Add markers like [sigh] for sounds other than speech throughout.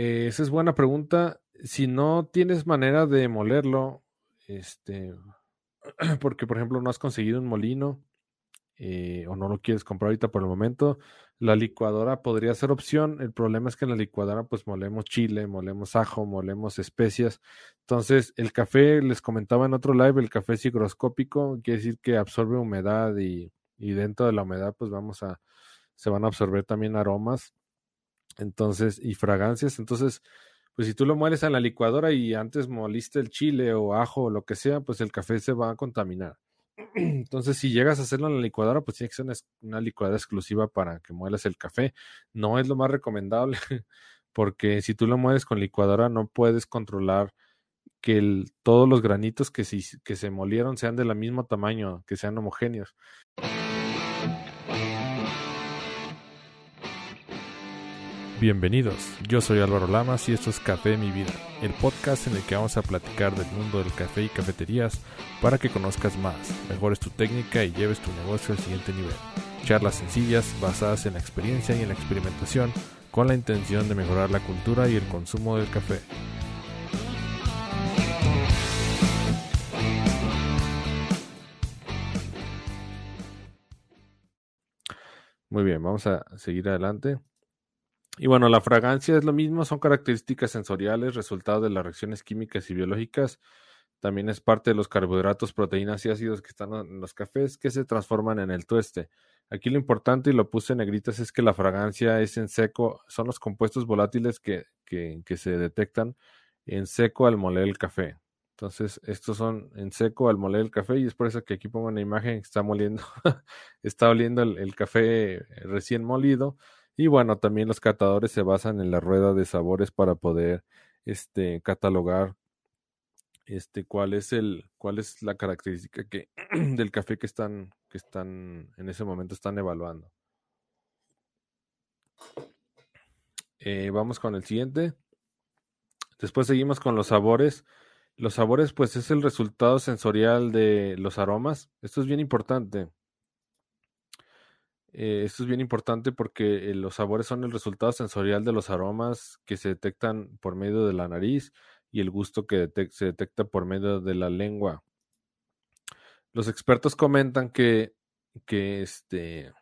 Eh, esa es buena pregunta. Si no tienes manera de molerlo, este, [clears throat] porque por ejemplo no has conseguido un molino eh, o no lo quieres comprar ahorita por el momento, la licuadora podría ser opción. El problema es que en la licuadora pues molemos chile, molemos ajo, molemos especias. Entonces el café, les comentaba en otro live, el café es higroscópico, quiere decir que absorbe humedad y, y dentro de la humedad pues vamos a, se van a absorber también aromas. Entonces, y fragancias. Entonces, pues si tú lo mueles en la licuadora y antes moliste el chile o ajo o lo que sea, pues el café se va a contaminar. [clears throat] Entonces, si llegas a hacerlo en la licuadora, pues tiene que ser una, licuadora exclusiva para que muelas el café. No es lo más recomendable, [laughs] porque si tú lo mueves con licuadora, no puedes controlar que todos los granitos que, que se molieron sean del mismo tamaño, que sean homogéneos. Bienvenidos, yo soy Álvaro Lamas y esto es Café Mi Vida, el podcast en el que vamos a platicar del mundo del café y cafeterías para que conozcas más, mejores tu técnica y lleves tu negocio al siguiente nivel. Charlas sencillas basadas en la experiencia y en la experimentación con la intención de mejorar la cultura y el consumo del café. Muy bien, vamos a seguir adelante. Y bueno, la fragancia es lo mismo, son características sensoriales, resultado de las reacciones químicas y biológicas. También es parte de los carbohidratos, proteínas y ácidos que están en los cafés que se transforman en el tueste. Aquí lo importante, y lo puse en negritas, es que la fragancia es en seco, son los compuestos volátiles que, que, se detectan en seco al moler el café. Entonces, estos son en seco al moler el café y es por eso que aquí pongo una imagen que está moliendo, [laughs] está oliendo el, café recién molido y bueno, también los catadores se basan en la rueda de sabores para poder este, catalogar este, cuál es el, cuál es la característica que, [clears throat] del café que están, que están en ese momento están evaluando. Eh, vamos con el siguiente. Después seguimos con los sabores. Los sabores, pues, es el resultado sensorial de los aromas. Esto es bien importante. Eh, esto es bien importante porque eh, los sabores son el resultado sensorial de los aromas que se detectan por medio de la nariz y el gusto que se detecta por medio de la lengua. Los expertos comentan que, que este,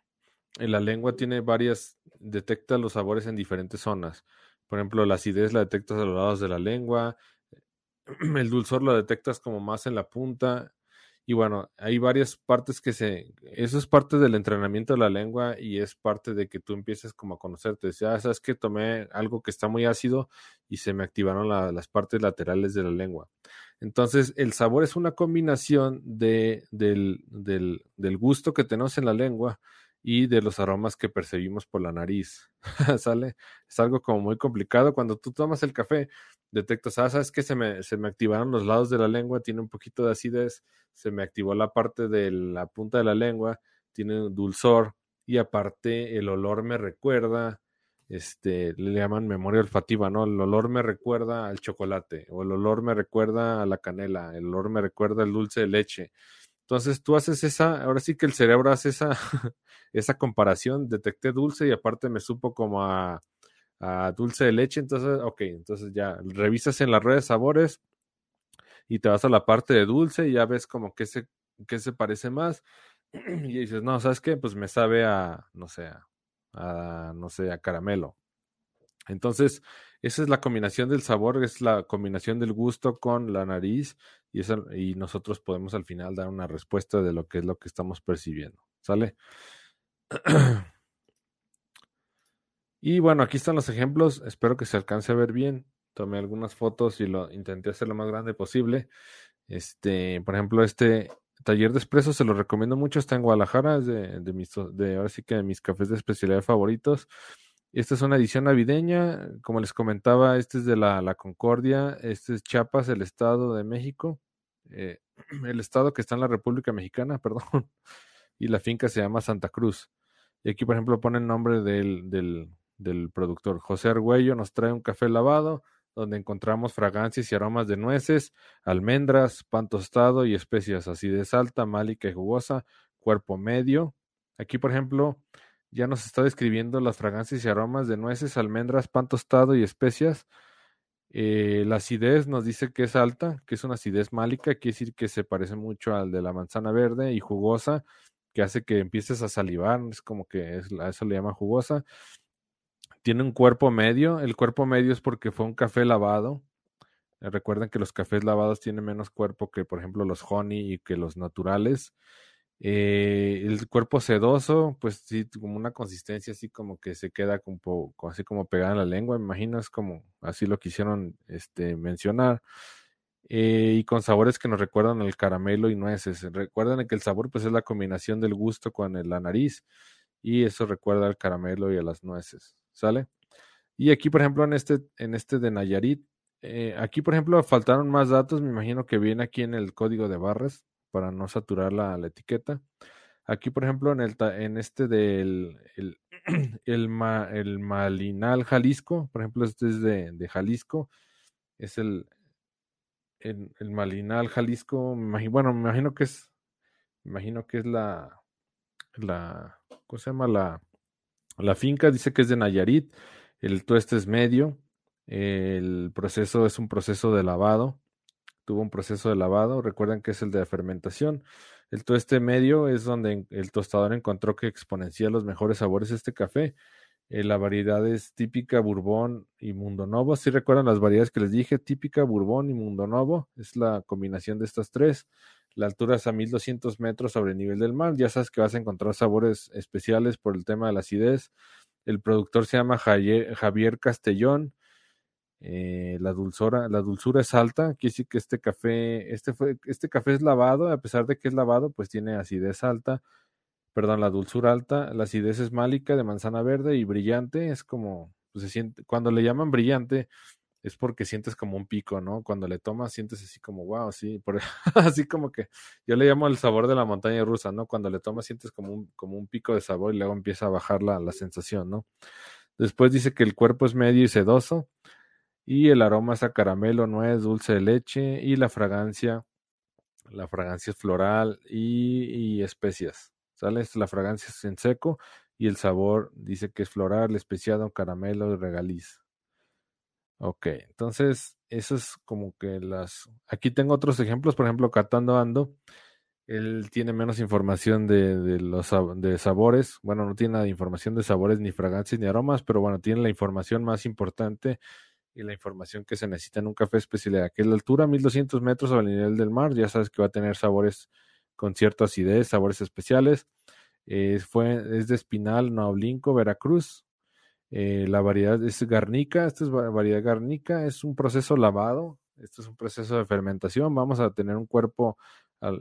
la lengua tiene varias, detecta los sabores en diferentes zonas. Por ejemplo, la acidez la detectas a los lados de la lengua, [clears throat] el dulzor lo detectas como más en la punta y bueno, hay varias partes que se... Eso es parte del entrenamiento de la lengua y es parte de que tú empieces como a conocerte. Decía, ah, sabes que tomé algo que está muy ácido y se me activaron las partes laterales de la lengua. Entonces, el sabor es una combinación de, del, del, del gusto que tenemos en la lengua y de los aromas que percibimos por la nariz. [laughs] ¿Sale? Es algo como muy complicado. Cuando tú tomas el café, detectas, ah, sabes que se me, se me activaron los lados de la lengua, tiene un poquito de acidez, se me activó la parte de la punta de la lengua, tiene un dulzor y aparte el olor me recuerda, este, le llaman memoria olfativa, ¿no? El olor me recuerda al chocolate o el olor me recuerda a la canela, el olor me recuerda al dulce de leche. Entonces tú haces esa, ahora sí que el cerebro hace esa, [laughs] esa comparación, detecté dulce y aparte me supo como a, dulce de leche, entonces, ok, entonces ya revisas en la red de sabores y te vas a la parte de dulce y ya ves como que se, qué se parece más [clears throat] y dices, no, ¿sabes qué? Pues me sabe a, no sé, a, no sé, a caramelo. Entonces, esa es la combinación del sabor, es la combinación del gusto con la nariz y, y nosotros podemos al final dar una respuesta de lo que es lo que estamos percibiendo. ¿Sale? [clears throat] y bueno, aquí están los ejemplos. Espero que se alcance a ver bien. Tomé algunas fotos y lo intenté hacer lo más grande posible. Este, por ejemplo, este taller de espresso se lo recomiendo mucho. Está en Guadalajara, es de, de mis, de ahora sí que de mis cafés de especialidad favoritos. Esta es una edición navideña, como les comentaba, este es de la, Concordia, este es Chiapas, el Estado de México, eh, [clears throat] el estado que está en la República Mexicana, [laughs] perdón, y la finca se llama Santa Cruz. Y aquí, por ejemplo, pone el nombre del, del, del productor. José Argüello nos trae un café lavado, donde encontramos fragancias y aromas de nueces, almendras, pan tostado y especias, así de salta, málica y jugosa, cuerpo medio. Aquí, por ejemplo, ya nos está describiendo las fragancias y aromas de nueces, almendras, pan tostado y especias. Eh, la acidez nos dice que es alta, que es una acidez málica, quiere decir que se parece mucho al de la manzana verde y jugosa, que hace que empieces a salivar, es como que es, a eso le llama jugosa. Tiene un cuerpo medio, el cuerpo medio es porque fue un café lavado. Eh, recuerden que los cafés lavados tienen menos cuerpo que, por ejemplo, los honey y que los naturales. Eh, el cuerpo sedoso, pues sí, como una consistencia así como que se queda como, así como pegada en la lengua, me imagino, es como así lo quisieron este, mencionar. Eh, y con sabores que nos recuerdan al caramelo y nueces. Recuerden que el sabor pues es la combinación del gusto con la nariz y eso recuerda al caramelo y a las nueces, ¿sale? Y aquí, por ejemplo, en este, en este de Nayarit, eh, aquí, por ejemplo, faltaron más datos, me imagino que viene aquí en el código de barras, para no saturar la, etiqueta. Aquí, por ejemplo, en, el, en este del el, [clears throat] el, Malinal Jalisco, por ejemplo, este es de, Jalisco, es el, el, Malinal Jalisco, bueno, me imagino que es, me imagino que es la, la, ¿cómo se llama? La, la finca, dice que es de Nayarit, el tueste es medio, el proceso es un proceso de lavado, tuvo un proceso de lavado, recuerden que es el de fermentación. El tueste medio es donde el tostador encontró que exponencia los mejores sabores de este café. Eh, la variedad es típica Bourbon y Mundo Novo. Si recuerdan las variedades que les dije, típica Bourbon y Mundo Novo, es la combinación de estas tres. La altura es a 1200 metros sobre el nivel del mar. Ya sabes que vas a encontrar sabores especiales por el tema de la acidez. El productor se llama Javier Castellón. Eh, la dulzura, la dulzura es alta, quiere decir que este café, este fue, este café es lavado, a pesar de que es lavado, pues tiene acidez alta, perdón, la dulzura alta, la acidez es málica de manzana verde y brillante, es como, pues se siente, cuando le llaman brillante, es porque sientes como un pico, ¿no? Cuando le tomas sientes así como, wow, sí, por, [laughs] así como que yo le llamo el sabor de la montaña rusa, ¿no? Cuando le tomas sientes como un, como un pico de sabor y luego empieza a bajar la, la sensación, ¿no? Después dice que el cuerpo es medio y sedoso, y el aroma es a caramelo, nuez, dulce de leche y la fragancia, la fragancia es floral y, especias, ¿sale? La fragancia es en seco y el sabor dice que es floral, especiado, caramelo y regaliz. Ok, entonces eso es como que las... Aquí tengo otros ejemplos, por ejemplo, Catando Ando, él tiene menos información de, de, los de sabores, bueno, no tiene nada de información de sabores, ni fragancias, ni aromas, pero bueno, tiene la información más importante y la información que se necesita en un café especialidad, que es la altura 1200 metros sobre el nivel del mar, ya sabes que va a tener sabores con cierta acidez, sabores especiales. Eh, fue, es de Espinal, Naoblinco, Veracruz. Eh, la variedad es garnica, esta es variedad garnica, es un proceso lavado, esto es un proceso de fermentación, vamos a tener un cuerpo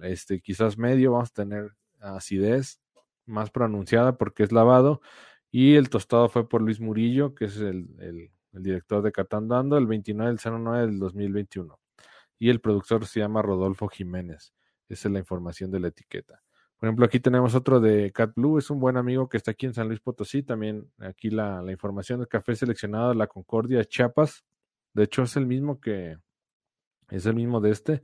este, quizás medio, vamos a tener acidez más pronunciada porque es lavado y el tostado fue por Luis Murillo, que es el director de Catandando, el 29 del 09 del 2021. Y el productor se llama Rodolfo Jiménez. Esa es la información de la etiqueta. Por ejemplo, aquí tenemos otro de Cat Blue, es un buen amigo que está aquí en San Luis Potosí. También aquí la, información del café seleccionado de la Concordia Chiapas. De hecho, es el mismo que. Es el mismo de este.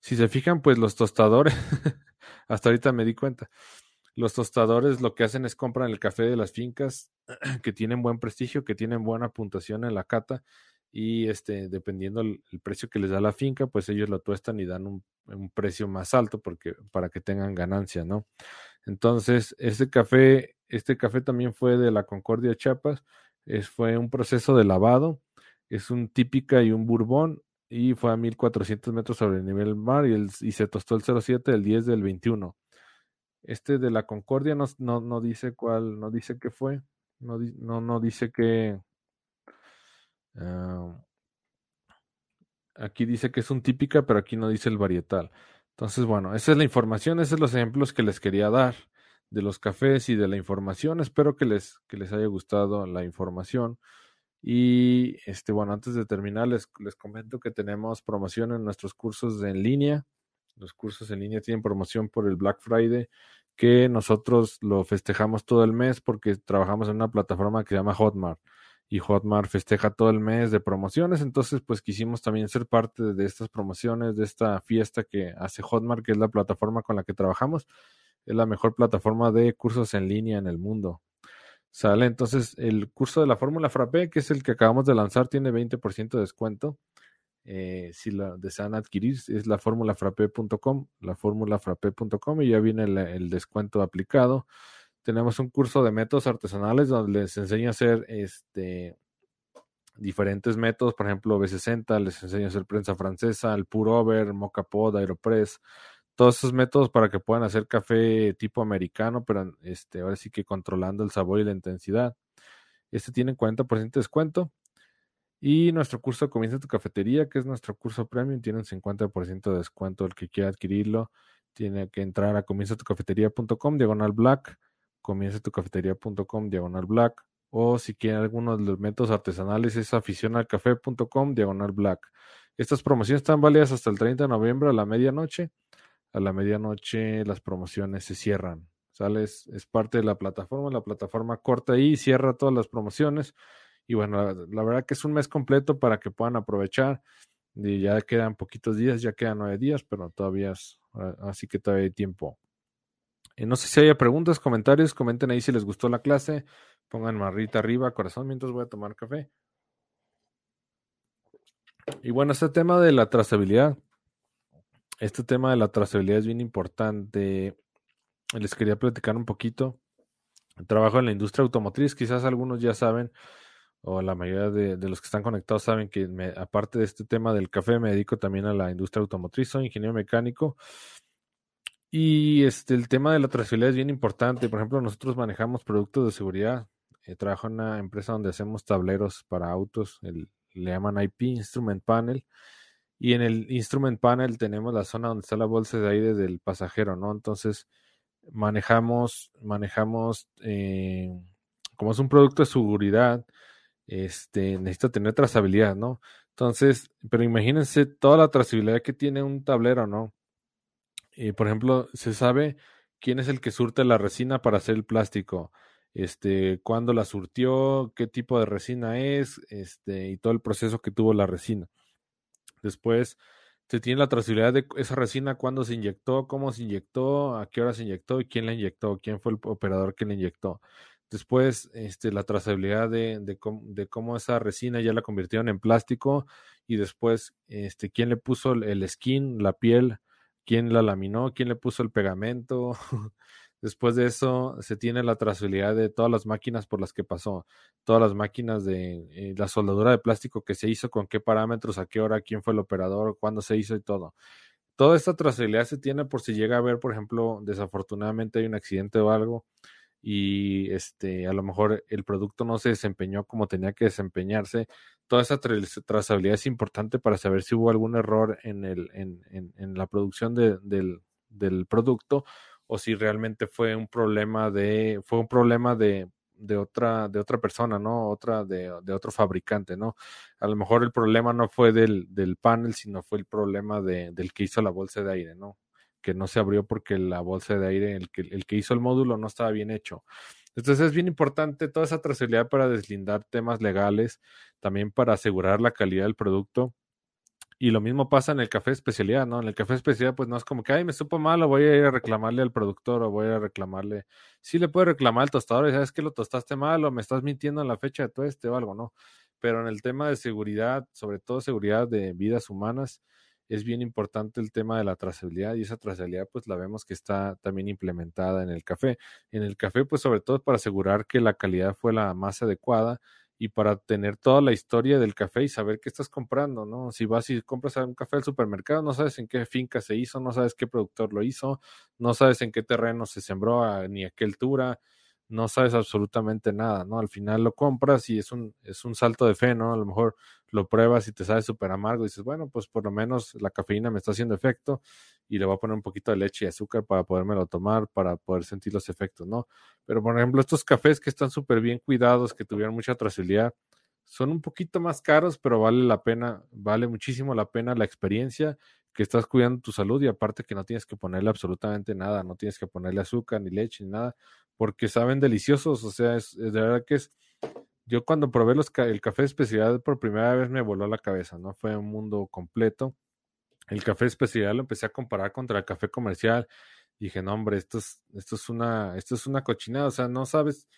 Si se fijan, pues los tostadores. [laughs] hasta ahorita me di cuenta. Los tostadores lo que hacen es compran el café de las fincas [clears throat] que tienen buen prestigio, que tienen buena puntuación en la cata y este dependiendo el, precio que les da la finca, pues ellos lo tuestan y dan un, precio más alto porque para que tengan ganancia, ¿no? Entonces, este café, este café también fue de la Concordia Chiapas, es, fue un proceso de lavado, es un típica y un bourbon y fue a 1400 metros sobre el nivel del mar y, el, y se tostó el 07 del 10 del 21. Este de la Concordia no, no, no dice cuál, no dice qué fue, no, no, no dice que... Ah, aquí dice que es un típica, pero aquí no dice el varietal. Entonces, bueno, esa es la información, esos son los ejemplos que les quería dar de los cafés y de la información. Espero que les, que les haya gustado la información. Y este, bueno, antes de terminar, les, les comento que tenemos promoción en nuestros cursos en línea. Los cursos en línea tienen promoción por el Black Friday, que nosotros lo festejamos todo el mes porque trabajamos en una plataforma que se llama Hotmart. Y Hotmart festeja todo el mes de promociones, entonces pues quisimos también ser parte de estas promociones, de esta fiesta que hace Hotmart, que es la plataforma con la que trabajamos. Es la mejor plataforma de cursos en línea en el mundo. Sale, entonces el curso de la fórmula Frappé, que es el que acabamos de lanzar, tiene 20% de descuento. Eh, si la desean adquirir, es la fórmulafrappé.com, la fórmulafrappé.com y ya viene el, descuento aplicado. Tenemos un curso de métodos artesanales donde les enseño a hacer este diferentes métodos, por ejemplo, B60, les enseño a hacer prensa francesa, el pour over, mocha pod, aeropress, todos esos métodos para que puedan hacer café tipo americano, pero este, ahora sí que controlando el sabor y la intensidad. Este tiene 40% de descuento. Y nuestro curso Comienza tu cafetería, que es nuestro curso premium, tiene un 50% de descuento. El que quiera adquirirlo tiene que entrar a comienzatucafetería.com, diagonal black, comienzatucafetería.com, diagonal black. O si quieren algunos de los métodos artesanales, es aficionalcafé.com, diagonal black. Estas promociones están válidas hasta el 30 de noviembre a la medianoche a la medianoche las promociones se cierran. ¿Sales? Es parte de la plataforma, la plataforma corta ahí, cierra todas las promociones. Y bueno, la, verdad que es un mes completo para que puedan aprovechar. Y ya quedan poquitos días, ya quedan nueve días, pero todavía es, así que todavía hay tiempo. Eh, no sé si haya preguntas, comentarios, comenten ahí si les gustó la clase, pongan marrita arriba, corazón, mientras voy a tomar café. Y bueno, este tema de la trazabilidad, este tema de la trazabilidad es bien importante. Les quería platicar un poquito. Trabajo en la industria automotriz, quizás algunos ya saben, o la mayoría de, los que están conectados saben que aparte de este tema del café, me dedico también a la industria automotriz, soy ingeniero mecánico. Y este, el tema de la trazabilidad es bien importante. Por ejemplo, nosotros manejamos productos de seguridad. Eh, trabajo en una empresa donde hacemos tableros para autos, el, le llaman IP, Instrument Panel y en el instrument panel tenemos la zona donde está la bolsa de aire del pasajero, ¿no? Entonces manejamos, manejamos, eh, como es un producto de seguridad, este, necesita tener trazabilidad, ¿no? Entonces, pero imagínense toda la trazabilidad que tiene un tablero, ¿no? Y por ejemplo, se sabe quién es el que surte la resina para hacer el plástico, este, cuándo la surtió, qué tipo de resina es, este, y todo el proceso que tuvo la resina. Después se tiene la trazabilidad de esa resina, cuándo se inyectó, cómo se inyectó, a qué hora se inyectó y quién la inyectó, quién fue el operador que la inyectó. Después, este, la trazabilidad de, de, cómo, esa resina ya la convirtieron en plástico y después, este, quién le puso el skin, la piel, quién la laminó, quién le puso el pegamento, [laughs] Después de eso, se tiene la trazabilidad de todas las máquinas por las que pasó, todas las máquinas de eh, la soldadura de plástico que se hizo, con qué parámetros, a qué hora, quién fue el operador, cuándo se hizo y todo. Toda esta trazabilidad se tiene por si llega a ver, por ejemplo, desafortunadamente hay un accidente o algo y este a lo mejor el producto no se desempeñó como tenía que desempeñarse. Toda esa trazabilidad es importante para saber si hubo algún error en, el, en, en, la producción del, del producto o si realmente fue un problema de, fue un problema de, de otra, de otra persona, ¿no? Otra de, de, otro fabricante, ¿no? A lo mejor el problema no fue del, del panel, sino fue el problema de, del que hizo la bolsa de aire, ¿no? Que no se abrió porque la bolsa de aire, el que, el que hizo el módulo no estaba bien hecho. Entonces es bien importante toda esa trazabilidad para deslindar temas legales, también para asegurar la calidad del producto y lo mismo pasa en el café especialidad, ¿no? En el café especialidad, pues no es como que, ay, me supo mal, o voy a ir a reclamarle al productor, o voy a reclamarle. Sí le puede reclamar al tostador, y sabes que lo tostaste mal, o me estás mintiendo en la fecha de tueste o algo, ¿no? Pero en el tema de seguridad, sobre todo seguridad de vidas humanas, es bien importante el tema de la trazabilidad, y esa trazabilidad, pues la vemos que está también implementada en el café. En el café, pues sobre todo para asegurar que la calidad fue la más adecuada y para tener toda la historia del café y saber qué estás comprando, ¿no? Si vas y compras un café al supermercado, no sabes en qué finca se hizo, no sabes qué productor lo hizo, no sabes en qué terreno se sembró ni a qué altura, no sabes absolutamente nada, ¿no? Al final lo compras y es un, es un salto de fe, ¿no? A lo mejor lo pruebas y te sabe súper amargo y dices, bueno, pues por lo menos la cafeína me está haciendo efecto y le voy a poner un poquito de leche y azúcar para podérmelo tomar, para poder sentir los efectos, ¿no? Pero por ejemplo, estos cafés que están súper bien cuidados, que tuvieron mucha trazabilidad, son un poquito más caros, pero vale la pena, vale muchísimo la pena la experiencia que estás cuidando tu salud y aparte que no tienes que ponerle absolutamente nada, no tienes que ponerle azúcar ni leche ni nada, porque saben deliciosos, o sea, es, de verdad que es, yo cuando probé los, el café de especialidad por primera vez me voló la cabeza, ¿no? Fue un mundo completo. El café de especialidad lo empecé a comparar contra el café comercial. Dije, no, hombre, esto es, esto es una, esto es una cochinada, o sea, no sabes,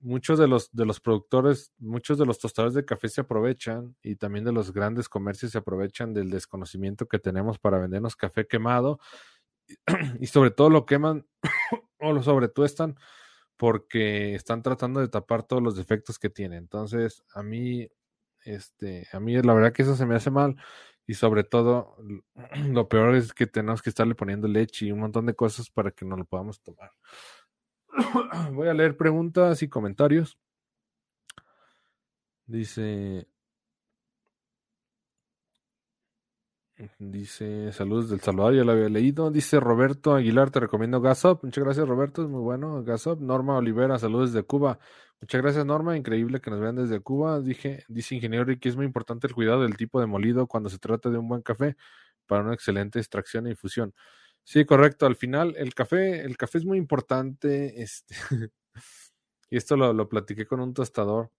muchos de los, de los productores, muchos de los tostadores de café se aprovechan y también de los grandes comercios se aprovechan del desconocimiento que tenemos para vendernos café quemado [clears throat] y sobre todo lo queman [coughs] o lo sobretuestan porque están tratando de tapar todos los defectos que tiene. Entonces, a mí, este, a mí la verdad que eso se me hace mal y sobre todo [clears throat] lo peor es que tenemos que estarle poniendo leche y un montón de cosas para que no lo podamos tomar. [coughs] Voy a leer preguntas y comentarios. Dice, Dice, saludos del Salvador, ya lo había leído. Dice Roberto Aguilar, te recomiendo Gasop. Muchas gracias, Roberto, es muy bueno. Gasop. Norma Olivera, saludos desde Cuba. Muchas gracias, Norma. Increíble que nos vean desde Cuba. Dije, dice ingeniero Ricky, es muy importante el cuidado del tipo de molido cuando se trata de un buen café para una excelente extracción e infusión. Sí, correcto. Al final, el café, el café es muy importante. Este, [laughs] y esto lo, lo, platiqué con un tostador.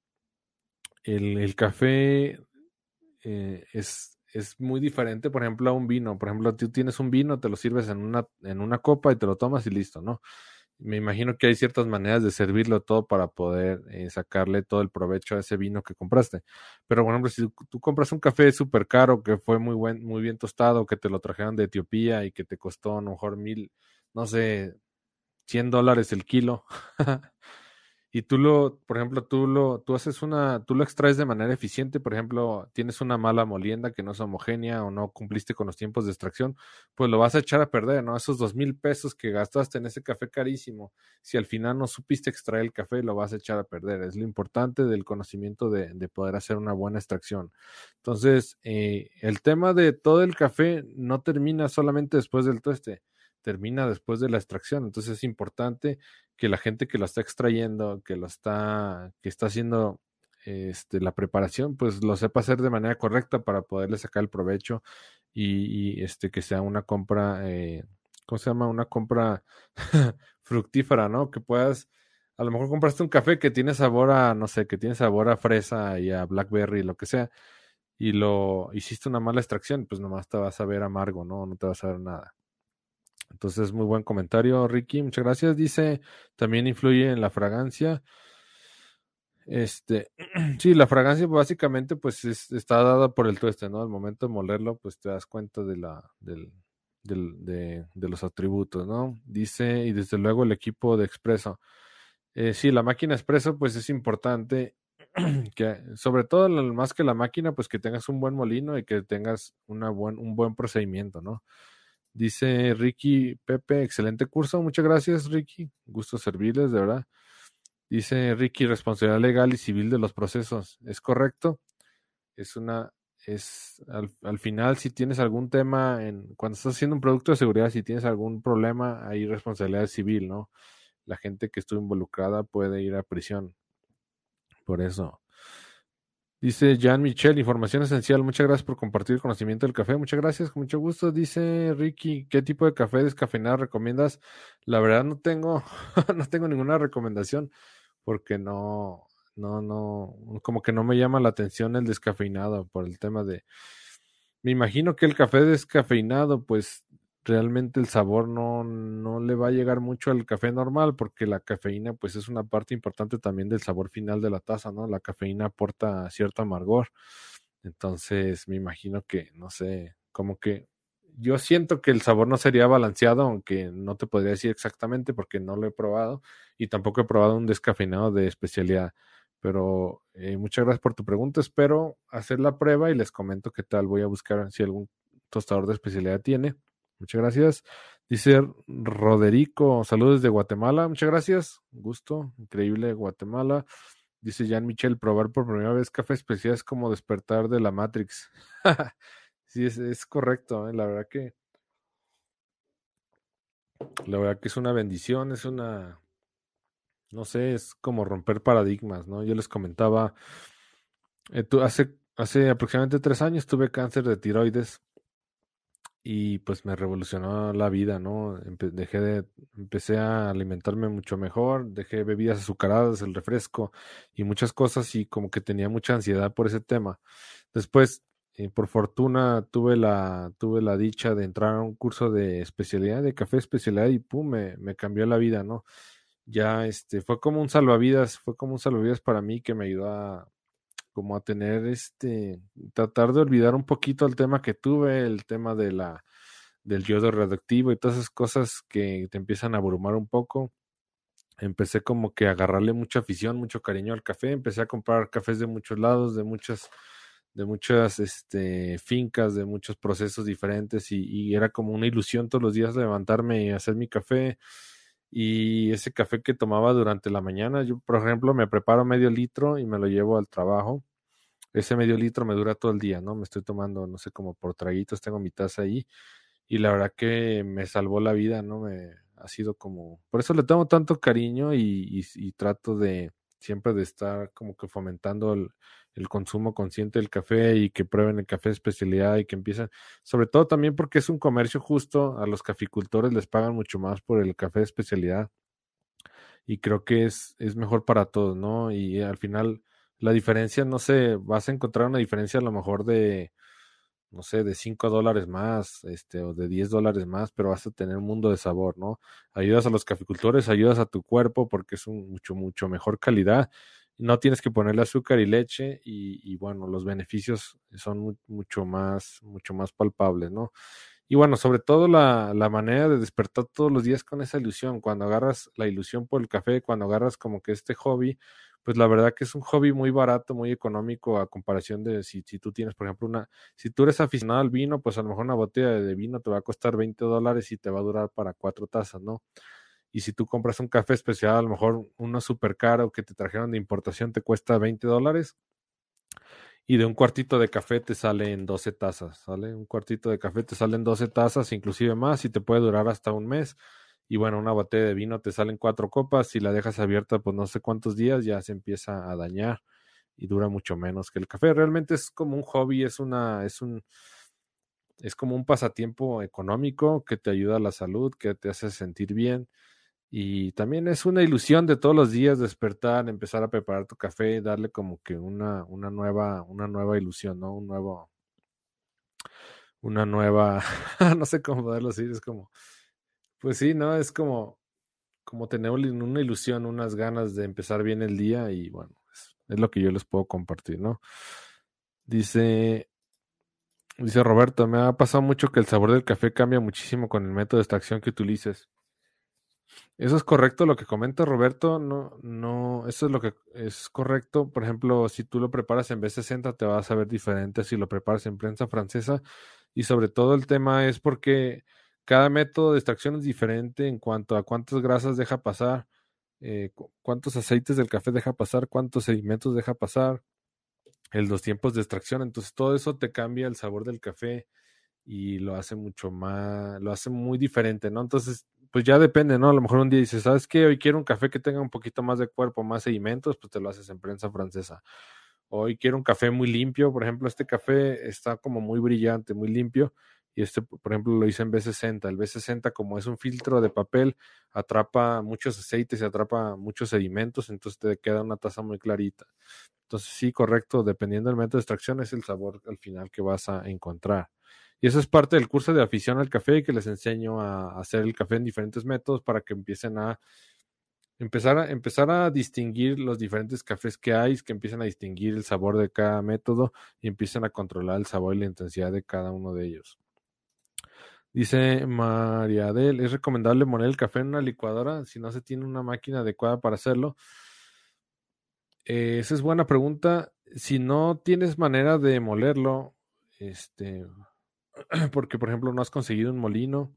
El, el café eh, es es muy diferente, por ejemplo, a un vino. Por ejemplo, tú tienes un vino, te lo sirves en una, en una copa y te lo tomas y listo, ¿no? Me imagino que hay ciertas maneras de servirlo todo para poder eh, sacarle todo el provecho a ese vino que compraste. Pero, por ejemplo, si tú compras un café súper caro que fue muy, buen, muy bien tostado, que te lo trajeron de Etiopía y que te costó a lo mejor mil, no sé, 100 dólares el kilo, [laughs] y tú lo, por ejemplo, tú lo, tú haces una, tú lo extraes de manera eficiente, por ejemplo, tienes una mala molienda que no es homogénea o no cumpliste con los tiempos de extracción, pues lo vas a echar a perder, ¿no? Esos dos mil pesos que gastaste en ese café carísimo, si al final no supiste extraer el café, lo vas a echar a perder. Es lo importante del conocimiento de, de poder hacer una buena extracción. Entonces, eh, el tema de todo el café no termina solamente después del tueste termina después de la extracción. Entonces es importante que la gente que lo está extrayendo, que lo está, que está haciendo este, la preparación, pues lo sepa hacer de manera correcta para poderle sacar el provecho y, este, que sea una compra, eh, ¿cómo se llama? Una compra [laughs] fructífera, ¿no? Que puedas, a lo mejor compraste un café que tiene sabor a, no sé, que tiene sabor a fresa y a blackberry, lo que sea, y lo hiciste una mala extracción, pues nomás te vas a ver amargo, ¿no? No te vas a ver nada. Entonces, muy buen comentario, Ricky. Muchas gracias. Dice, también influye en la fragancia. Este, [clears throat] sí, la fragancia básicamente pues está dada por el tueste, ¿no? Al momento de molerlo, pues te das cuenta de la, del, del, de, de, los atributos, ¿no? Dice, y desde luego el equipo de expreso. Eh, sí, la máquina expreso pues es importante [clears throat] que sobre todo más que la máquina, pues que tengas un buen molino y que tengas una buen, un buen procedimiento, ¿no? Dice Ricky Pepe, excelente curso. Muchas gracias, Ricky. Gusto servirles, de verdad. Dice Ricky, responsabilidad legal y civil de los procesos. ¿Es correcto? Es una, es al, al, final, si tienes algún tema en, cuando estás haciendo un producto de seguridad, si tienes algún problema, hay responsabilidad civil, ¿no? La gente que estuvo involucrada puede ir a prisión. Por eso. Dice Jean Michel, información esencial. Muchas gracias por compartir el conocimiento del café. Muchas gracias, con mucho gusto. Dice Ricky, ¿qué tipo de café descafeinado recomiendas? La verdad no tengo, [laughs] no tengo ninguna recomendación porque no, no, no, como que no me llama la atención el descafeinado por el tema de. Me imagino que el café descafeinado, pues realmente el sabor no, no le va a llegar mucho al café normal porque la cafeína pues es una parte importante también del sabor final de la taza, ¿no? La cafeína aporta cierto amargor. Entonces me imagino que, no sé, como que yo siento que el sabor no sería balanceado, aunque no te podría decir exactamente porque no lo he probado y tampoco he probado un descafeinado de especialidad. Pero eh, muchas gracias por tu pregunta. Espero hacer la prueba y les comento qué tal. Voy a buscar si algún tostador de especialidad tiene Muchas gracias. Dice Roderico, saludos de Guatemala. Muchas gracias. Gusto, increíble Guatemala. Dice Jean Michel, probar por primera vez café especial es como despertar de la Matrix. [laughs] sí, es, correcto. ¿eh? La verdad que. La verdad que es una bendición, es una. No sé, es como romper paradigmas, ¿no? Yo les comentaba. Eh, hace, hace aproximadamente tres años tuve cáncer de tiroides y pues me revolucionó la vida, ¿no? dejé de, empecé a alimentarme mucho mejor, dejé bebidas azucaradas, el refresco y muchas cosas y como que tenía mucha ansiedad por ese tema. Después, eh, por fortuna, tuve la, tuve la dicha de entrar a un curso de especialidad, de café especialidad y pum, me, me cambió la vida, ¿no? ya este fue como un salvavidas, fue como un salvavidas para mí que me ayudó a como a tener este tratar de olvidar un poquito el tema que tuve, el tema de la del yodo radioactivo y todas esas cosas que te empiezan a abrumar un poco. Empecé como que a agarrarle mucha afición, mucho cariño al café, empecé a comprar cafés de muchos lados, de muchas de muchas este, fincas, de muchos procesos diferentes y, y, era como una ilusión todos los días levantarme y hacer mi café y ese café que tomaba durante la mañana, yo por ejemplo me preparo medio litro y me lo llevo al trabajo. Ese medio litro me dura todo el día, ¿no? Me estoy tomando, no sé, como por traguitos, tengo mi taza ahí y la verdad que me salvó la vida, ¿no? Me ha sido como, por eso le tengo tanto cariño y, y, y trato de siempre de estar como que fomentando el, el consumo consciente del café y que prueben el café de especialidad y que empiecen, sobre todo también porque es un comercio justo, a los caficultores les pagan mucho más por el café de especialidad y creo que es, es mejor para todos, ¿no? Y al final la diferencia, no sé, vas a encontrar una diferencia a lo mejor de, no sé, de 5 dólares más, este, o de 10 dólares más, pero vas a tener un mundo de sabor, ¿no? Ayudas a los caficultores, ayudas a tu cuerpo porque es un mucho, mucho mejor calidad no tienes que ponerle azúcar y leche y, bueno, los beneficios son mucho más, mucho más palpables, ¿no? Y bueno, sobre todo la, la, manera de despertar todos los días con esa ilusión, cuando agarras la ilusión por el café, cuando agarras como que este hobby, pues la verdad que es un hobby muy barato, muy económico a comparación de si, si tú tienes, por ejemplo, una, si tú eres aficionado al vino, pues a lo mejor una botella de vino te va a costar 20 dólares y te va a durar para cuatro tazas, ¿no? y si tú compras un café especial, a lo mejor uno súper caro que te trajeron de importación te cuesta 20 dólares y de un cuartito de café te salen 12 tazas, ¿sale? Un cuartito de café te salen 12 tazas, inclusive más, y te puede durar hasta un mes. Y bueno, una botella de vino te salen cuatro copas, si la dejas abierta pues no sé cuántos días ya se empieza a dañar y dura mucho menos que el café. Realmente es como un hobby, es una, es un, es como un pasatiempo económico que te ayuda a la salud, que te hace sentir bien y también es una ilusión de todos los días despertar, empezar a preparar tu café, darle como que una, una nueva, una nueva ilusión, ¿no? Un nuevo, una nueva, [laughs] no sé cómo poderlo decir, es como, pues sí, ¿no? Es como, como tener una ilusión, unas ganas de empezar bien el día y bueno, es, es lo que yo les puedo compartir, ¿no? Dice, dice Roberto, me ha pasado mucho que el sabor del café cambia muchísimo con el método de extracción que utilices. Eso es correcto lo que comenta Roberto, no, no, eso es lo que es correcto. Por ejemplo, si tú lo preparas en B60 te vas a ver diferente si lo preparas en prensa francesa y sobre todo el tema es porque cada método de extracción es diferente en cuanto a cuántas grasas deja pasar, eh, cuántos aceites del café deja pasar, cuántos sedimentos deja pasar, el, los tiempos de extracción. Entonces todo eso te cambia el sabor del café y lo hace mucho más, lo hace muy diferente, ¿no? Entonces pues ya depende, ¿no? A lo mejor un día dices, ¿sabes qué? Hoy quiero un café que tenga un poquito más de cuerpo, más sedimentos, pues te lo haces en prensa francesa. Hoy quiero un café muy limpio, por ejemplo, este café está como muy brillante, muy limpio, y este, por ejemplo, lo hice en B60. El B60, como es un filtro de papel, atrapa muchos aceites y atrapa muchos sedimentos, entonces te queda una taza muy clarita. Entonces, sí, correcto, dependiendo del método de extracción, es el sabor al final que vas a encontrar. Y eso es parte del curso de afición al café que les enseño a hacer el café en diferentes métodos para que empiecen a empezar a empezar a distinguir los diferentes cafés que hay, que empiecen a distinguir el sabor de cada método y empiecen a controlar el sabor y la intensidad de cada uno de ellos. Dice María Adel, ¿es recomendable moler el café en una licuadora si no se tiene una máquina adecuada para hacerlo? Eh, esa es buena pregunta. Si no tienes manera de molerlo, este, [clears throat] porque por ejemplo no has conseguido un molino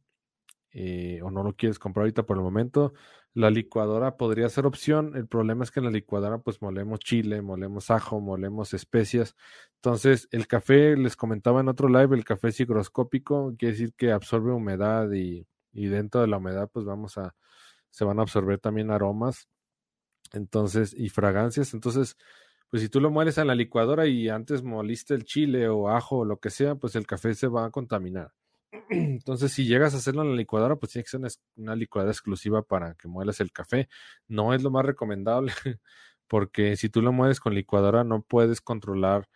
eh, o no lo quieres comprar ahorita por el momento, la licuadora podría ser opción. El problema es que en la licuadora pues molemos chile, molemos ajo, molemos especias. Entonces el café, les comentaba en otro live, el café es higroscópico, quiere decir que absorbe humedad y, y dentro de la humedad pues vamos a, se van a absorber también aromas. Entonces, y fragancias. Entonces, pues si tú lo mueles en la licuadora y antes moliste el chile o ajo o lo que sea, pues el café se va a contaminar. [clears throat] Entonces, si llegas a hacerlo en la licuadora, pues tiene que ser una, licuadora exclusiva para que muelas el café. No es lo más recomendable, [laughs] porque si tú lo mueves con licuadora, no puedes controlar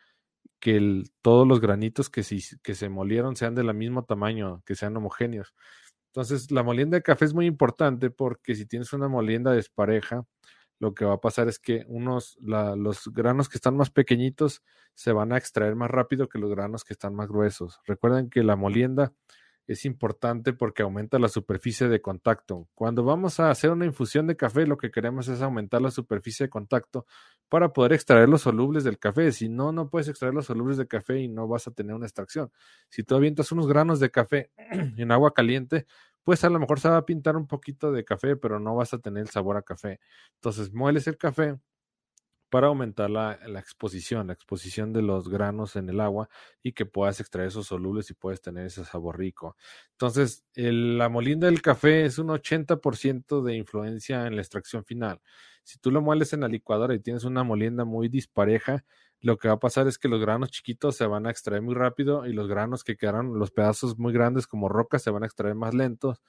que todos los granitos que, que se molieron sean del mismo tamaño, que sean homogéneos. Entonces, la molienda de café es muy importante porque si tienes una molienda despareja, lo que va a pasar es que unos, los granos que están más pequeñitos se van a extraer más rápido que los granos que están más gruesos. Recuerden que la molienda es importante porque aumenta la superficie de contacto. Cuando vamos a hacer una infusión de café, lo que queremos es aumentar la superficie de contacto para poder extraer los solubles del café. Si no, no puedes extraer los solubles de café y no vas a tener una extracción. Si tú avientas unos granos de café [clears throat] en agua caliente, pues a lo mejor se va a pintar un poquito de café, pero no vas a tener el sabor a café. Entonces, mueles el café, para aumentar la, exposición, la exposición de los granos en el agua y que puedas extraer esos solubles y puedes tener ese sabor rico. Entonces, la molinda del café es un 80% de influencia en la extracción final. Si tú lo mueles en la licuadora y tienes una molienda muy dispareja, lo que va a pasar es que los granos chiquitos se van a extraer muy rápido y los granos que quedaron, los pedazos muy grandes como rocas, se van a extraer más lentos.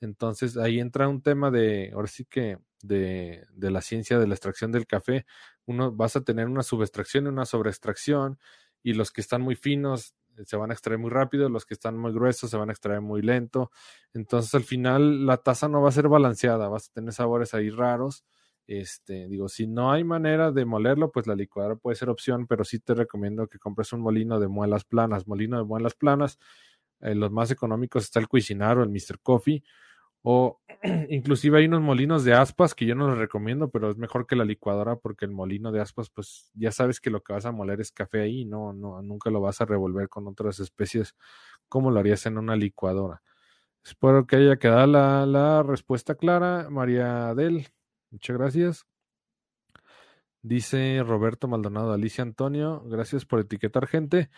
Entonces ahí entra un tema de, ahora sí que de, de la ciencia de la extracción del café, uno vas a tener una subextracción y una sobreextracción y los que están muy finos eh, se van a extraer muy rápido, los que están muy gruesos se van a extraer muy lento. Entonces al final la taza no va a ser balanceada, vas a tener sabores ahí raros. Este, digo, si no hay manera de molerlo, pues la licuadora puede ser opción, pero sí te recomiendo que compres un molino de muelas planas. Molino de muelas planas, eh, los más económicos está el Cuisinart o el Mr. Coffee o [clears throat] inclusive hay unos molinos de aspas que yo no los recomiendo, pero es mejor que la licuadora porque el molino de aspas, pues ya sabes que lo que vas a moler es café ahí, no, no, nunca lo vas a revolver con otras especies como lo harías en una licuadora. Espero que haya quedado la, la respuesta clara, María Adel. Muchas gracias. Dice Roberto Maldonado, Alicia Antonio, gracias por etiquetar gente.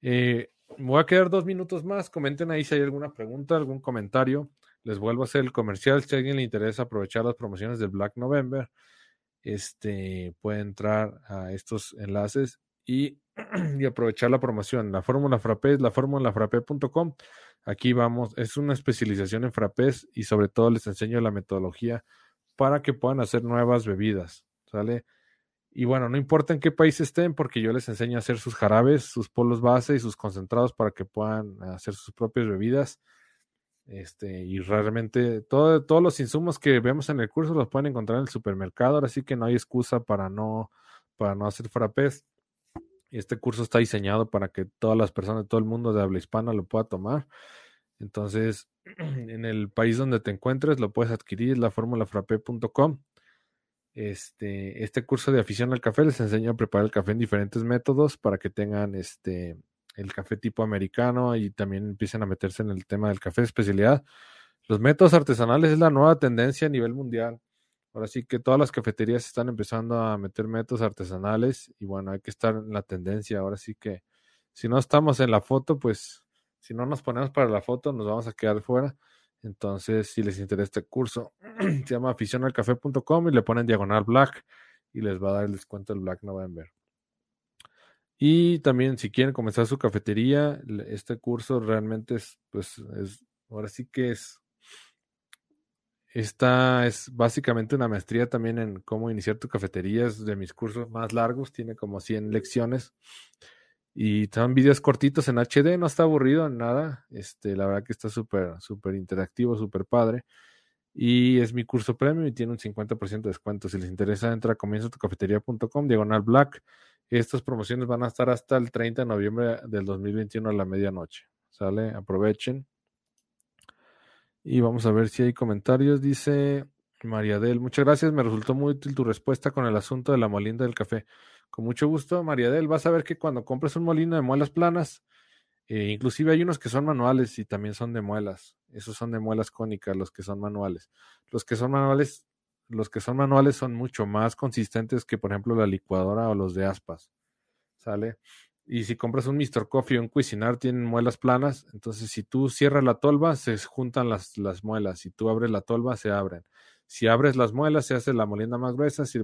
Eh, voy a quedar dos minutos más. Comenten ahí si hay alguna pregunta, algún comentario. Les vuelvo a hacer el comercial. Si a alguien le interesa aprovechar las promociones del Black November, este puede entrar a estos enlaces y, [clears throat] y aprovechar la promoción. La fórmula frappé es la frappé.com. Aquí vamos, es una especialización en frappés y sobre todo les enseño la metodología para que puedan hacer nuevas bebidas. ¿Sale? Y bueno, no importa en qué país estén, porque yo les enseño a hacer sus jarabes, sus polos base y sus concentrados para que puedan hacer sus propias bebidas. Este, y realmente todo, todos los insumos que vemos en el curso los pueden encontrar en el supermercado, ahora sí que no hay excusa para no, para no hacer frappés. Este curso está diseñado para que todas las personas, todo el mundo de habla hispana lo pueda tomar. Entonces, [clears throat] en el país donde te encuentres, lo puedes adquirir, la formulafrappé.com. Este, este curso de afición al café les enseña a preparar el café en diferentes métodos para que tengan este, el café tipo americano y también empiecen a meterse en el tema del café de especialidad. Los métodos artesanales es la nueva tendencia a nivel mundial. Ahora sí que todas las cafeterías están empezando a meter métodos artesanales y bueno, hay que estar en la tendencia. Ahora sí que si no estamos en la foto, pues si no nos ponemos para la foto, nos vamos a quedar fuera. Entonces, si les interesa este curso, [clears throat] se llama aficionalcafé.com y le ponen diagonal black y les va a dar el descuento del Black November. Y también si quieren comenzar su cafetería, este curso realmente es, pues, es, ahora sí que es, esta es básicamente una maestría también en cómo iniciar tu cafetería, es de mis cursos más largos, tiene como 100 lecciones y son videos cortitos en HD, no está aburrido en nada, este, la verdad que está súper, súper interactivo, súper padre. Y es mi curso premium y tiene un 50% de descuento. Si les interesa, entra a comienzotocafetería.com, diagonal black estas promociones van a estar hasta el 30 de noviembre del 2021 a la medianoche. ¿Sale? Aprovechen. Y vamos a ver si hay comentarios. Dice María Del, muchas gracias. Me resultó muy útil tu respuesta con el asunto de la molienda del café. Con mucho gusto, María Del. Vas a ver que cuando compres un molino de muelas planas, eh, inclusive hay unos que son manuales y también son de muelas. Esos son de muelas cónicas, los que son manuales. Los que son manuales los que son manuales son mucho más consistentes que, por ejemplo, la licuadora o los de aspas. ¿Sale? Y si compras un Mr. Coffee o un Cuisinart, tienen muelas planas. Entonces, si tú cierras la tolva, se juntan las, las muelas. Si tú abres la tolva, se abren. Si abres las muelas, se hace la molienda más gruesa. Si,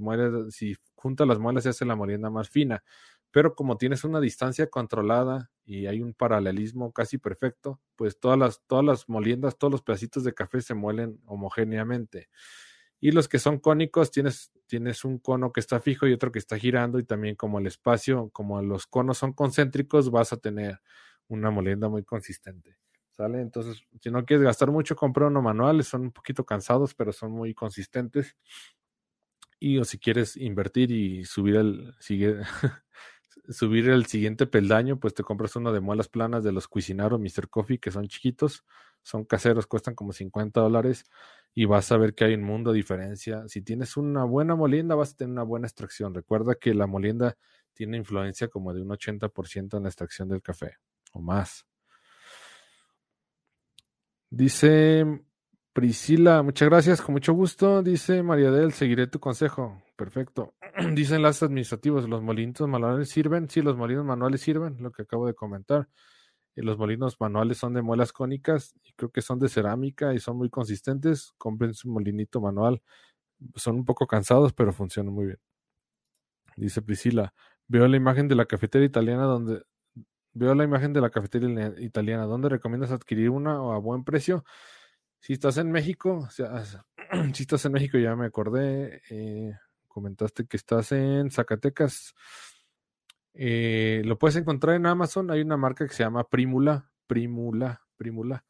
si juntas las muelas, se hace la molienda más fina. Pero como tienes una distancia controlada y hay un paralelismo casi perfecto, pues todas las, todas las moliendas, todos los pedacitos de café se muelen homogéneamente. Y los que son cónicos, tienes, tienes un cono que está fijo y otro que está girando y también como el espacio, como los conos son concéntricos, vas a tener una molienda muy consistente. Entonces, si no quieres gastar mucho, compra uno manual, son un poquito cansados, pero son muy consistentes. Y o si quieres invertir y subir el, sigue, [laughs] subir el siguiente peldaño, pues te compras uno de muelas planas de los Cuisinaro Mr. Coffee, que son chiquitos, son caseros, cuestan como 50 dólares y vas a ver que hay un mundo de diferencia. Si tienes una buena molienda, vas a tener una buena extracción. Recuerda que la molienda tiene influencia como de un 80% en la extracción del café o más. Dice Priscila, muchas gracias, con mucho gusto. Dice María del, seguiré tu consejo. Perfecto. [clears throat] Dicen las administrativos, ¿los molinos manuales sirven? Sí, los molinos manuales sirven, lo que acabo de comentar. Y los molinos manuales son de muelas cónicas y creo que son de cerámica y son muy consistentes. Compren su molinito manual. Son un poco cansados, pero funcionan muy bien. Dice Priscila, veo la imagen de la cafetería italiana donde Veo la imagen de la cafetería italiana. ¿Dónde recomiendas adquirir una o a buen precio? Si estás en México, [clears throat] si estás en México, ya me acordé. Eh, comentaste que estás en Zacatecas. Eh, lo puedes encontrar en Amazon. Hay una marca que se llama Primula. Primula, Primula.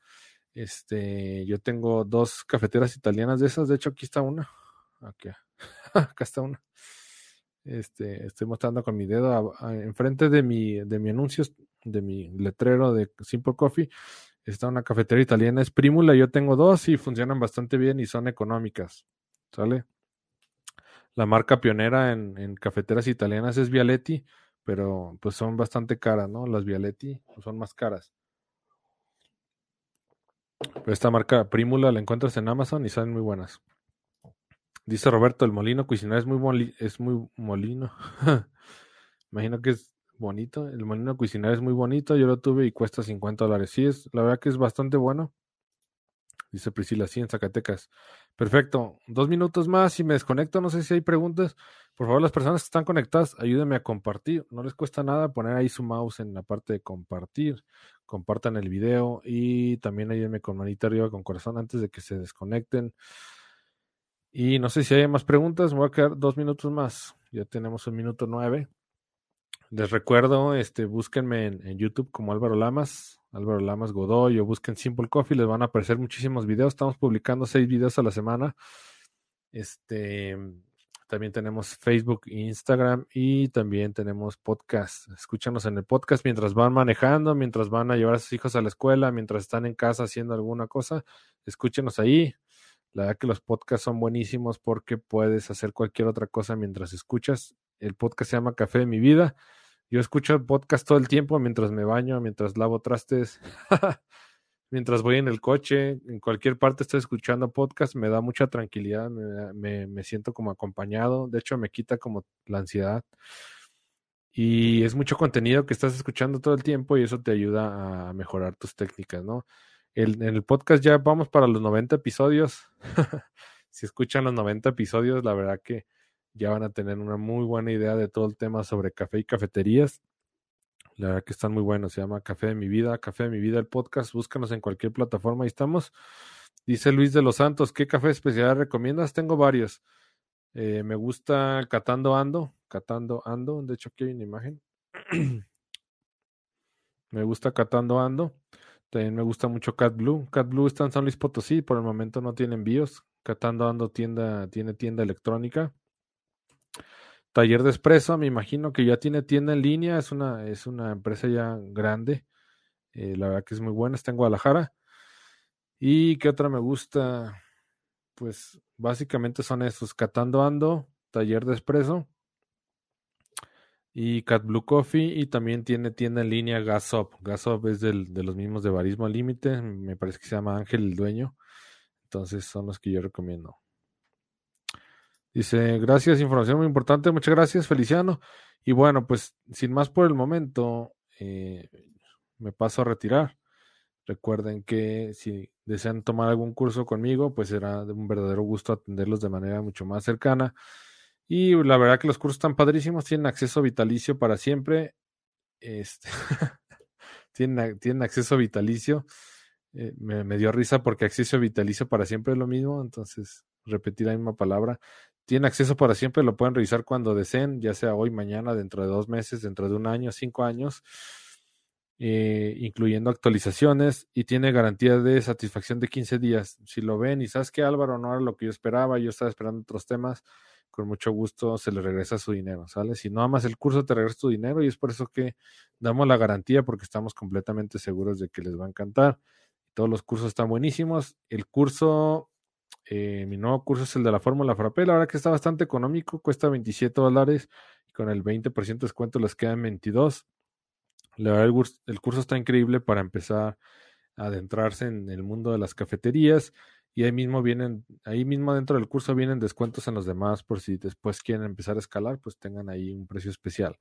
Este, yo tengo dos cafeteras italianas de esas. De hecho, aquí está una. Aquí, [laughs] acá está una. Este, estoy mostrando con mi dedo enfrente de mi, de mi anuncio, de mi letrero de Simple Coffee, está una cafetería italiana, es Primula, yo tengo dos y funcionan bastante bien y son económicas, ¿sale? La marca pionera en, cafeteras italianas es Vialetti, pero pues son bastante caras, ¿no? Las Vialetti son más caras. esta marca Primula la encuentras en Amazon y salen muy buenas. Dice Roberto, el molino cuisinar es muy, es muy molino. [laughs] Imagino que es bonito. El molino cuisinar es muy bonito. Yo lo tuve y cuesta 50 dólares. Sí, es, la verdad que es bastante bueno. Dice Priscila, sí, en Zacatecas. Perfecto. Dos minutos más y me desconecto. No sé si hay preguntas. Por favor, las personas que están conectadas, ayúdenme a compartir. No les cuesta nada poner ahí su mouse en la parte de compartir. Compartan el video y también ayúdenme con manita arriba, con corazón antes de que se desconecten. Y no sé si hay más preguntas, me voy a quedar dos minutos más. Ya tenemos un minuto nueve. Les recuerdo, este, búsquenme en, YouTube como Álvaro Lamas, Álvaro Lamas Godoy, o busquen Simple Coffee, les van a aparecer muchísimos videos. Estamos publicando seis videos a la semana. Este, también tenemos Facebook Instagram y también tenemos podcast. Escúchanos en el podcast mientras van manejando, mientras van a llevar a sus hijos a la escuela, mientras están en casa haciendo alguna cosa. Escúchenos ahí. La verdad que los podcasts son buenísimos porque puedes hacer cualquier otra cosa mientras escuchas. El podcast se llama Café de mi vida. Yo escucho el podcast todo el tiempo mientras me baño, mientras lavo trastes, [laughs] mientras voy en el coche, en cualquier parte estoy escuchando podcast, me da mucha tranquilidad, me, me siento como acompañado, de hecho me quita como la ansiedad. Y es mucho contenido que estás escuchando todo el tiempo y eso te ayuda a mejorar tus técnicas, ¿no? En el podcast ya vamos para los 90 episodios. [laughs] si escuchan los 90 episodios, la verdad que ya van a tener una muy buena idea de todo el tema sobre café y cafeterías. La verdad que están muy buenos. Se llama Café de mi vida, Café de mi vida, el podcast. Búscanos en cualquier plataforma. Ahí estamos. Dice Luis de los Santos, ¿qué café especial recomiendas? Tengo varios. Eh, me gusta Catando Ando. Catando Ando. De hecho, aquí hay una imagen. [clears throat] me gusta Catando Ando. También me gusta mucho Cat Blue. Cat Blue está en San Luis Potosí, por el momento no tiene envíos. Catando Ando tienda, tiene tienda electrónica. Taller de Espresso, me imagino que ya tiene tienda en línea, es una, es una empresa ya grande. Eh, la verdad que es muy buena, está en Guadalajara. ¿Y qué otra me gusta? Pues básicamente son esos, Catando Ando, Taller de Espresso y Cat Blue Coffee y también tiene tienda en línea Gasop. Gasop es del, de los mismos de Barismo al Límite, me parece que se llama Ángel el dueño. Entonces son los que yo recomiendo. Dice, gracias, información muy importante, muchas gracias, Feliciano. Y bueno, pues sin más por el momento, eh, me paso a retirar. Recuerden que si desean tomar algún curso conmigo, pues será de un verdadero gusto atenderlos de manera mucho más cercana. Y la verdad que los cursos están padrísimos, tienen acceso vitalicio para siempre. Este, [laughs] tienen, acceso vitalicio. Eh, me, dio risa porque acceso vitalicio para siempre es lo mismo, entonces repetir la misma palabra. Tienen acceso para siempre, lo pueden revisar cuando deseen, ya sea hoy, mañana, dentro de dos meses, dentro de un año, cinco años. eh, incluyendo actualizaciones y tiene garantía de satisfacción de 15 días. Si lo ven y sabes que Álvaro no era lo que yo esperaba, yo estaba esperando otros temas, con mucho gusto se le regresa su dinero, ¿sale? Si no amas el curso, te regresa tu dinero y es por eso que damos la garantía porque estamos completamente seguros de que les va a encantar. Todos los cursos están buenísimos. El curso, eh, mi nuevo curso es el de la Fórmula Frappé, la verdad que está bastante económico, cuesta 27 dólares y con el 20% de descuento les quedan 22. La verdad, el, el curso está increíble para empezar a adentrarse en el mundo de las cafeterías y ahí mismo vienen, ahí mismo dentro del curso vienen descuentos en los demás por si después quieren empezar a escalar, pues tengan ahí un precio especial.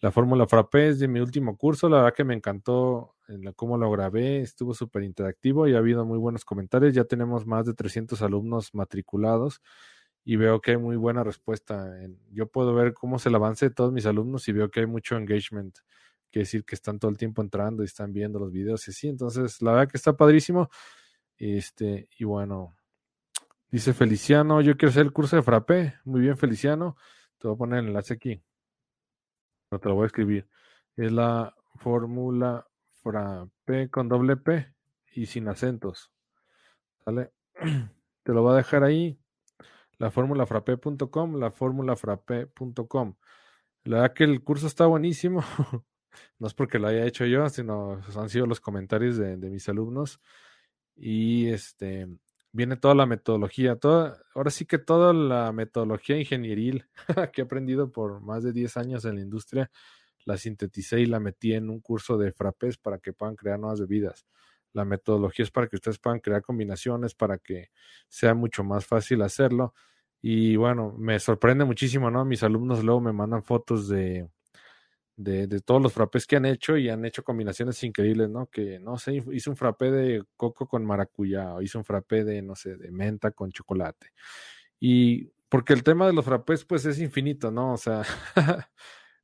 La fórmula frappé es de mi último curso, la verdad que me encantó en la, cómo lo grabé, estuvo súper interactivo y ha habido muy buenos comentarios, ya tenemos más de 300 alumnos matriculados y veo que hay muy buena respuesta. yo puedo ver cómo es el avance de todos mis alumnos y veo que hay mucho engagement, quiere decir que están todo el tiempo entrando y están viendo los videos y así, entonces la verdad que está padrísimo. Este, y bueno, dice Feliciano, yo quiero hacer el curso de frappé. Muy bien, Feliciano. Te voy a poner el enlace aquí. No te lo voy a escribir. Es la fórmula frappé con doble P y sin acentos. ¿Sale? [clears throat] Te lo voy a dejar ahí. La fórmula frappé.com, la fórmula frappé.com. La verdad que el curso está buenísimo. [laughs] no es porque lo haya hecho yo, sino han sido los comentarios de, de mis alumnos y este viene toda la metodología, toda, ahora sí que toda la metodología ingenieril [laughs] que he aprendido por más de 10 años en la industria, la sinteticé y la metí en un curso de frappés para que puedan crear nuevas bebidas. La metodología es para que ustedes puedan crear combinaciones, para que sea mucho más fácil hacerlo. Y bueno, me sorprende muchísimo, ¿no? Mis alumnos luego me mandan fotos de, de, de, todos los frappés que han hecho y han hecho combinaciones increíbles, ¿no? Que, no sé, hice un frappé de coco con maracuyá, o hice un frappé de, no sé, de menta con chocolate. Y porque el tema de los frappés, pues es infinito, ¿no? O sea, [laughs]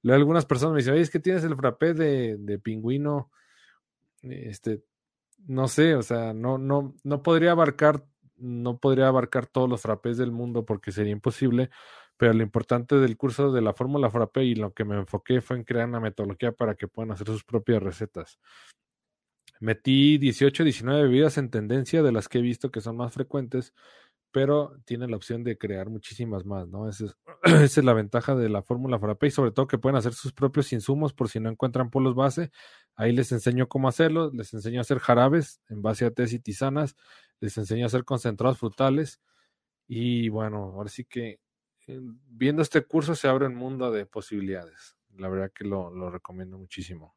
algunas personas me dicen, oye, es que tienes el frappé de, de pingüino, este, no sé, o sea, no, no, no podría abarcar, no podría abarcar todos los frappés del mundo porque sería imposible, pero lo importante del curso de la fórmula frappé y lo que me enfoqué fue en crear una metodología para que puedan hacer sus propias recetas. Metí 18, 19 bebidas en tendencia de las que he visto que son más frecuentes, pero tienen la opción de crear muchísimas más, ¿no? Esa es, [clears throat] esa es la ventaja de la fórmula frappé y sobre todo que pueden hacer sus propios insumos por si no encuentran polos base. Ahí les enseño cómo hacerlo, les enseño a hacer jarabes en base a té y tisanas, les enseño a hacer concentrados frutales y bueno, ahora sí que viendo este curso se abre un mundo de posibilidades. La verdad que lo, lo, recomiendo muchísimo.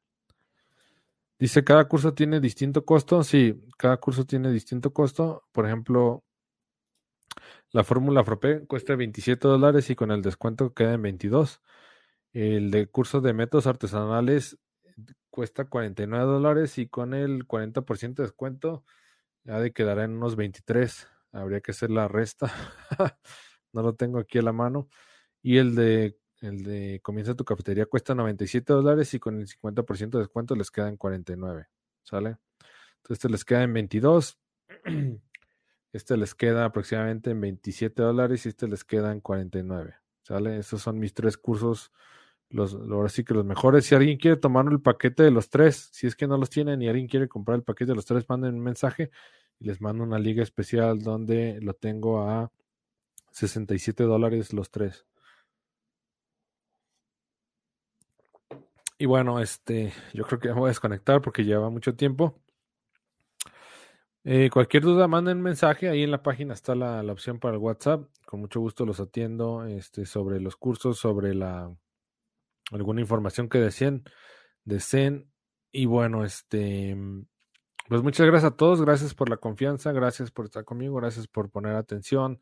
Dice, cada curso tiene distinto costo. Sí, cada curso tiene distinto costo. Por ejemplo, la fórmula FROPE cuesta 27 dólares y con el descuento queda en 22. El de curso de métodos artesanales cuesta 49 dólares y con el 40% de descuento ya de quedará en unos 23. Habría que hacer la resta. [laughs] no lo tengo aquí a la mano. Y el de, el de Comienza tu cafetería cuesta 97 dólares y con el 50% de descuento les queda en 49. ¿Sale? Entonces este les queda en 22. [clears throat] Este les queda aproximadamente en 27 dólares y este les queda en 49. ¿Sale? Esos son mis tres cursos. Los, ahora sí que los mejores. Si alguien quiere tomar el paquete de los tres, si es que no los tienen y alguien quiere comprar el paquete de los tres, manden un mensaje y les mando una liga especial donde lo tengo a 67 dólares los tres. Y bueno, este, yo creo que me voy a desconectar porque lleva mucho tiempo. Eh, cualquier duda, manden mensaje. Ahí en la página está la, la, opción para el WhatsApp. Con mucho gusto los atiendo este, sobre los cursos, sobre la alguna información que deseen, deseen. Y bueno, este, pues muchas gracias a todos. Gracias por la confianza. Gracias por estar conmigo. Gracias por poner atención.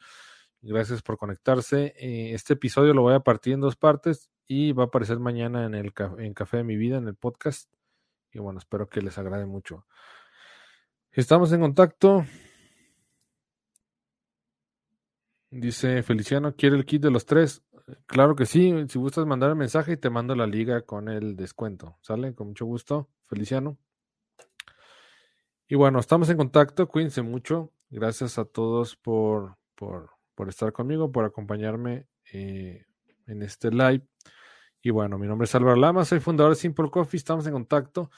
Gracias por conectarse. Eh, este episodio lo voy a partir en dos partes y va a aparecer mañana en el en Café de mi Vida, en el podcast. Y bueno, espero que les agrade mucho. Estamos en contacto. Dice Feliciano, ¿quiere el kit de los tres? Claro que sí. Si gustas mandar el mensaje y te mando la liga con el descuento. ¿Sale? Con mucho gusto, Feliciano. Y bueno, estamos en contacto. Cuídense mucho. Gracias a todos por, por por estar conmigo, por acompañarme eh, en este live. Y bueno, mi nombre es Álvaro Lama, soy fundador de Simple Coffee, estamos en contacto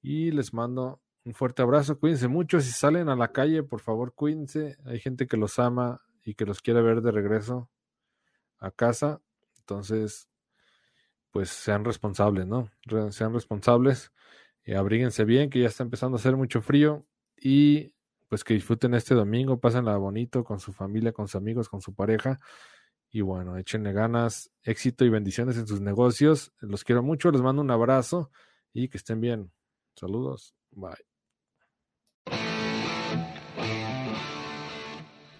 Y les mando un fuerte abrazo. Cuídense mucho. Si salen a la calle, por favor, cuídense. Hay gente que los ama y que los quiere ver de regreso a casa. Entonces, pues sean responsables, ¿no? Sean responsables. y abríguense bien, que ya está empezando a hacer mucho frío. Y pues que disfruten este domingo, pásenla bonito con su familia, con sus amigos, con su pareja. Y bueno, échenle ganas, éxito y bendiciones en sus negocios. Los quiero mucho, les mando un abrazo y que estén bien. Saludos, bye.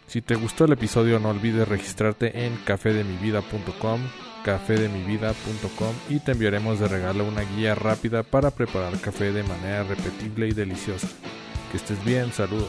Si te gustó el episodio no olvides registrarte en cafedemivida.com, cafedemivida.com y te enviaremos de regalo una guía rápida para preparar café de manera repetible y deliciosa. Que estés bien, saludos.